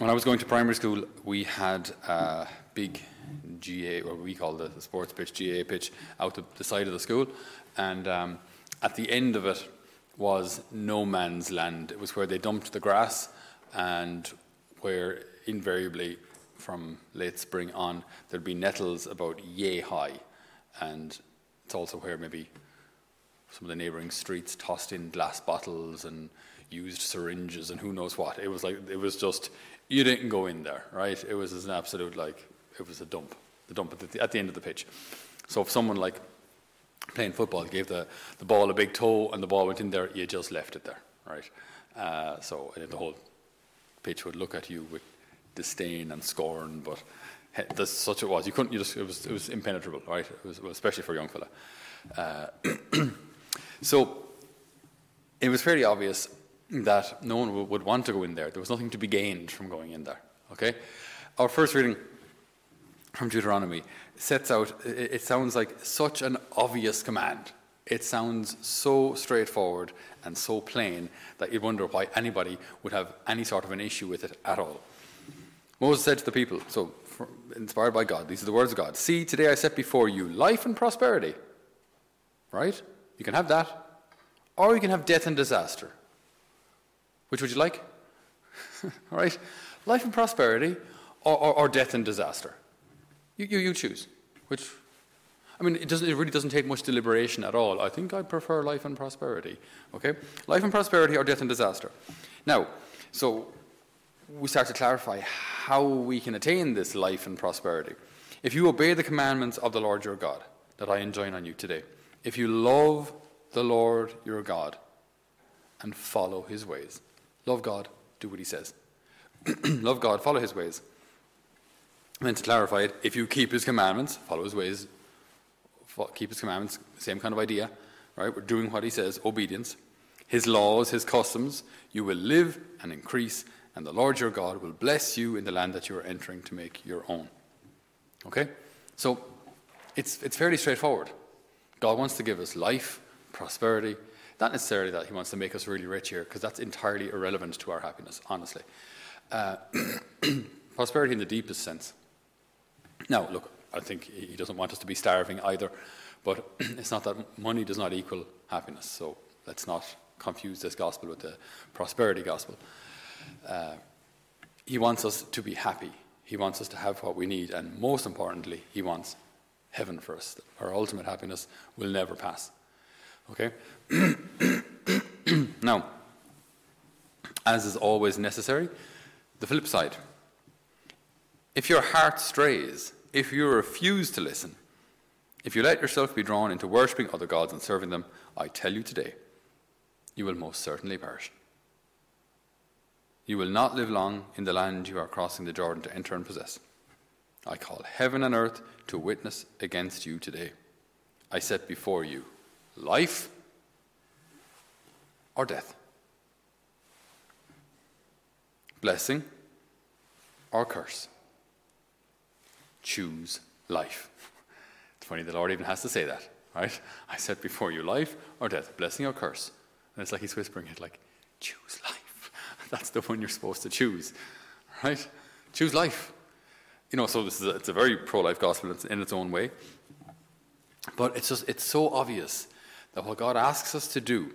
when I was going to primary school, we had a big GAA, or we call the, the sports pitch, GAA pitch, out the, the side of the school. And um, at the end of it was no man's land. It was where they dumped the grass and where invariably from late spring on there'd be nettles about yay high. And it's also where maybe some of the neighbouring streets tossed in glass bottles and used syringes and who knows what. It was like it was just you didn't go in there, right? It was an absolute like it was a dump, the dump at the, at the end of the pitch. So if someone like playing football gave the, the ball a big toe and the ball went in there, you just left it there, right? Uh, so the whole pitch would look at you with disdain and scorn, but that's such it was. You couldn't. You just it was it was impenetrable, right? It was, especially for a young fella. Uh, so it was fairly obvious that no one would want to go in there. There was nothing to be gained from going in there. Okay, our first reading from Deuteronomy sets out. It, sounds like such an obvious command. It sounds so straightforward and so plain that you'd wonder why anybody would have any sort of an issue with it at all. Moses said to the people, so inspired by God, these are the words of God See, today I set before you life and prosperity. Right? You can have that. Or you can have death and disaster. Which would you like? All right? Life and prosperity or, or, or death and disaster. You, you, you choose. Which, I mean, it, doesn't, it really doesn't take much deliberation at all. I think I prefer life and prosperity. Okay? Life and prosperity or death and disaster. Now, so we start to clarify how we can attain this life and prosperity. If you obey the commandments of the Lord your God that I enjoin on you today, if you love the Lord your God and follow his ways, love God, do what he says. love God, follow his ways. And to clarify it, if you keep his commandments, follow his ways, keep his commandments, same kind of idea, right? We're doing what he says, obedience. His laws, his customs, you will live and increase and the Lord your God will bless you in the land that you are entering to make your own. Okay? So it's, it's fairly straightforward. God wants to give us life, prosperity. Not necessarily that He wants to make us really rich here, because that's entirely irrelevant to our happiness, honestly. Uh, prosperity in the deepest sense. Now, look, I think He doesn't want us to be starving either, but it's not that money does not equal happiness. So let's not confuse this gospel with the prosperity gospel. Uh, he wants us to be happy. He wants us to have what we need. And most importantly, He wants heaven first. Our ultimate happiness will never pass. Okay? now, as is always necessary, the flip side. If your heart strays, if you refuse to listen, if you let yourself be drawn into worshipping other gods and serving them, I tell you today, you will most certainly perish. You will not live long in the land you are crossing the Jordan to enter and possess. I call heaven and earth to witness against you today. I set before you life or death, blessing or curse. Choose life. It's funny the Lord even has to say that, right? I said before you life or death, blessing or curse. And it's like he's whispering it, like, choose life. That's the one you're supposed to choose, right? Choose life. You know, so this is a, it's a very pro-life gospel in its own way. But it's just it's so obvious that what God asks us to do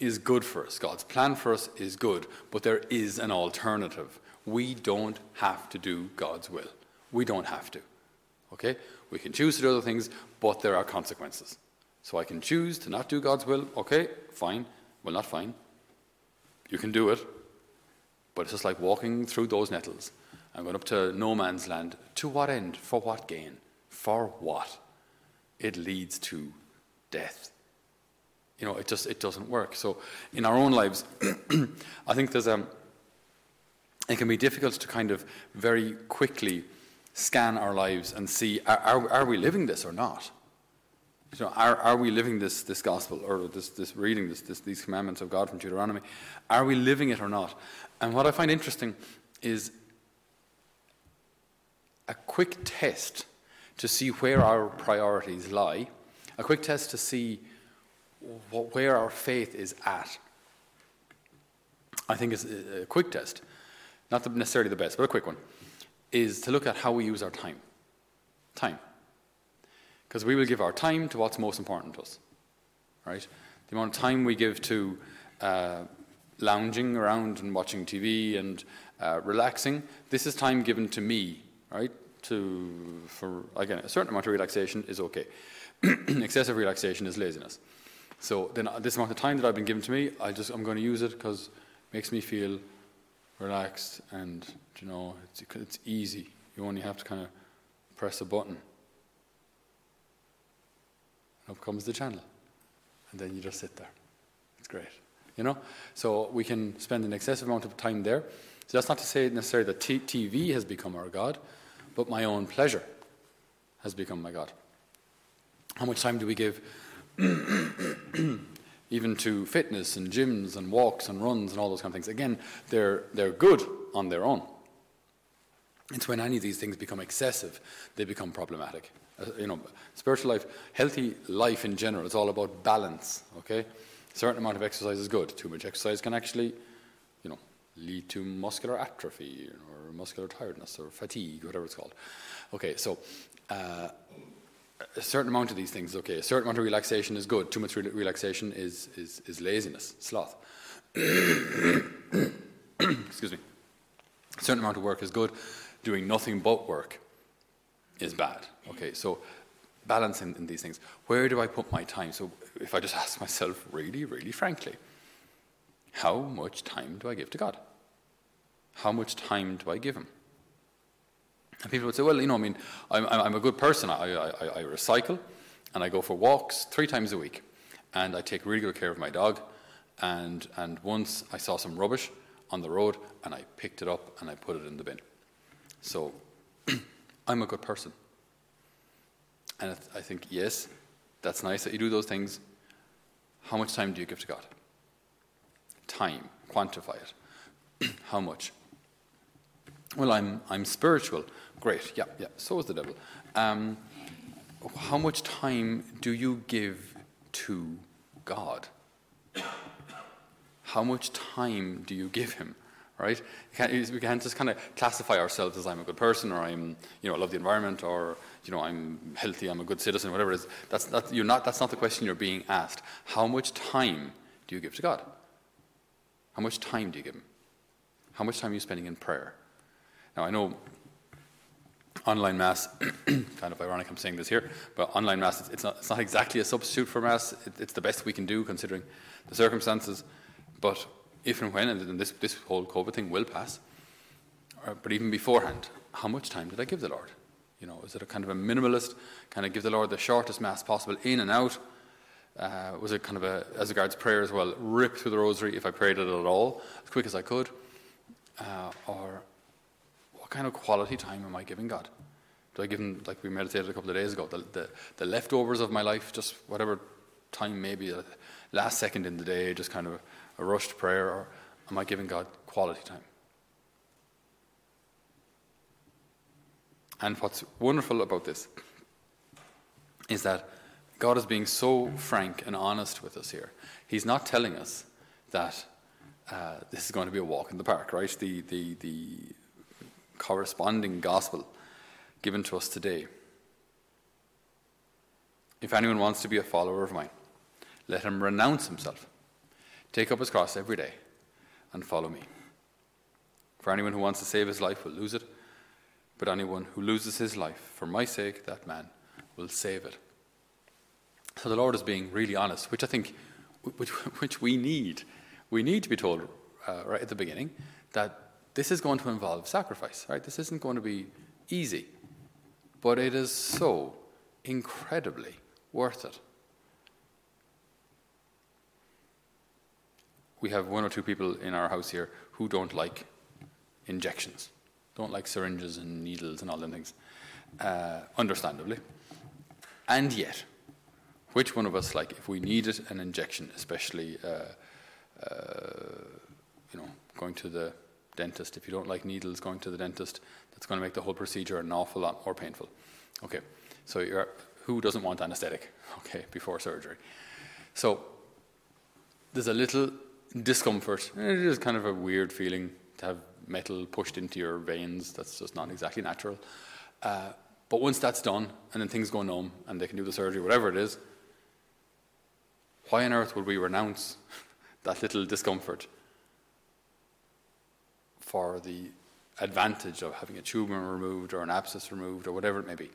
is good for us. God's plan for us is good, but there is an alternative. We don't have to do God's will. We don't have to. Okay? We can choose to do other things, but there are consequences. So I can choose to not do God's will. Okay, fine. Well, not fine. You can do it, but it's just like walking through those nettles and going up to no man's land. To what end? For what gain? For what? It leads to death. You know, it just it doesn't work. So in our own lives, I think there's a it can be difficult to kind of very quickly scan our lives and see are, are, are we living this or not? You know, are, are we living this, this gospel or this, this reading this, this, these commandments of God from Deuteronomy? Are we living it or not? And what I find interesting is a quick test to see where our priorities lie, a quick test to see where our faith is at. I think it's a quick test. not necessarily the best, but a quick one, is to look at how we use our time. Time. Because we will give our time to what's most important to us, right? The amount of time we give to uh, lounging around and watching TV and uh, relaxing, this is time given to me, right? To, for, again, a certain amount of relaxation is okay. Excessive relaxation is laziness. So then uh, this amount of time that I've been given to me, I just, I'm going to use it because it makes me feel relaxed and, you know, it's, it's easy. You only have to kind of press a button. And up comes the channel. And then you just sit there. It's great. You know? So we can spend an excessive amount of time there. So that's not to say necessarily that t- TV has become our God, but my own pleasure has become my God. How much time do we give even to fitness and gyms and walks and runs and all those kind of things? Again, they're, they're good on their own. It's when any of these things become excessive, they become problematic. Uh, you know, spiritual life, healthy life in general, it's all about balance, okay? A certain amount of exercise is good. Too much exercise can actually, you know, lead to muscular atrophy or muscular tiredness or fatigue, whatever it's called. Okay, so uh, a certain amount of these things, okay, a certain amount of relaxation is good. Too much re- relaxation is, is, is laziness, sloth. Excuse me. A certain amount of work is good. Doing nothing but work is bad. Okay, so balancing in these things. Where do I put my time? So if I just ask myself really, really frankly, how much time do I give to God? How much time do I give Him? And people would say, well, you know, I mean, I'm, I'm a good person. I, I, I recycle and I go for walks three times a week. And I take really good care of my dog. And, and once I saw some rubbish on the road and I picked it up and I put it in the bin. So I'm a good person. And I think, yes, that's nice that you do those things. How much time do you give to God? Time, quantify it. How much? Well, I'm, I'm spiritual. Great, yeah, yeah, so is the devil. Um, how much time do you give to God? How much time do you give Him? Right? We can't just kind of classify ourselves as I'm a good person, or I'm, you know, I love the environment, or you know, I'm healthy, I'm a good citizen, whatever it is. That's, that's, you're not, that's not the question you're being asked. How much time do you give to God? How much time do you give Him? How much time are you spending in prayer? Now, I know online mass, kind of ironic I'm saying this here, but online mass, it's, it's, not, it's not exactly a substitute for mass. It, it's the best we can do considering the circumstances. But if and when, and this, this whole COVID thing will pass, or, but even beforehand, how much time did I give the Lord? You know, is it a kind of a minimalist, kind of give the Lord the shortest mass possible, in and out? Uh, was it kind of a, as regards prayer as well, rip through the rosary if I prayed it at all, as quick as I could? Uh, or kind of quality time am I giving God? Do I give Him, like we meditated a couple of days ago, the, the, the leftovers of my life, just whatever time, maybe last second in the day, just kind of a, a rushed prayer, or am I giving God quality time? And what's wonderful about this is that God is being so frank and honest with us here. He's not telling us that uh, this is going to be a walk in the park, right? The, the, the corresponding gospel given to us today. If anyone wants to be a follower of mine, let him renounce himself, take up his cross every day, and follow me. For anyone who wants to save his life will lose it, but anyone who loses his life for my sake, that man will save it. So the Lord is being really honest, which I think which, which we need. We need to be told uh, right at the beginning that this is going to involve sacrifice, right? This isn't going to be easy, but it is so incredibly worth it. We have one or two people in our house here who don't like injections, don't like syringes and needles and all them things, uh, understandably. And yet, which one of us, like, if we needed an injection, especially, uh, uh, you know, going to the dentist. If you don't like needles, going to the dentist, that's going to make the whole procedure an awful lot more painful. Okay, so who doesn't want anesthetic? Okay, before surgery. So there's a little discomfort. It is kind of a weird feeling to have metal pushed into your veins. That's just not exactly natural. Uh, but once that's done, and then things go numb, and they can do the surgery, whatever it is, why on earth would we renounce that little discomfort for the advantage of having a tumor removed or an abscess removed or whatever it may be?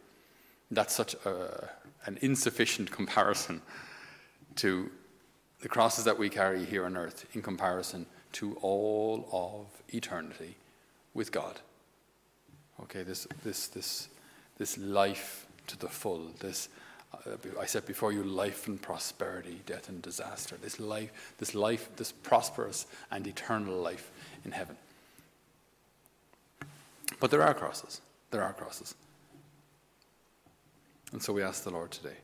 That's such a, an insufficient comparison to the crosses that we carry here on earth in comparison to all of eternity with God. Okay, this, this, this, this life to the full, this, uh, I said before you, life and prosperity, death and disaster, this life, this life, this prosperous and eternal life in heaven. But there are crosses. There are crosses. And so we ask the Lord today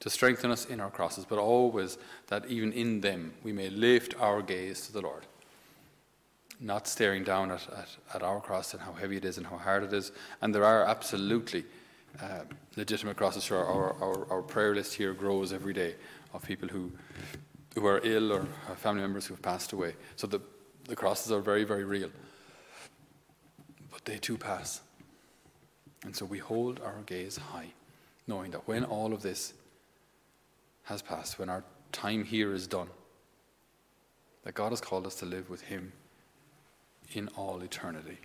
to strengthen us in our crosses, but always that even in them we may lift our gaze to the Lord. Not staring down at, at, at our cross and how heavy it is and how hard it is. And there are absolutely uh, legitimate crosses. Sure, our, our, our prayer list here grows every day of people who, who are ill or family members who have passed away. So the, the crosses are very, very real. They too pass. And so we hold our gaze high knowing that when all of this has passed, when our time here is done, that God has called us to live with Him in all eternity.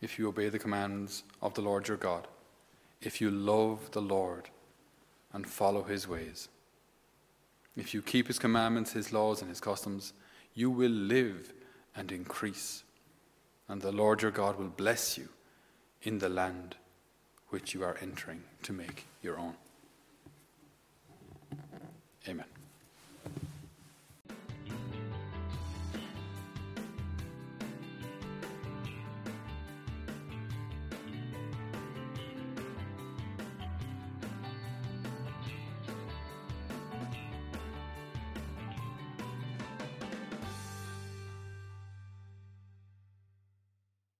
If you obey the commands of the Lord your God, if you love the Lord and follow His ways, if you keep His commandments, His laws, and His customs, you will live and increase, and the Lord your God will bless you in the land which you are entering to make your own. Amen.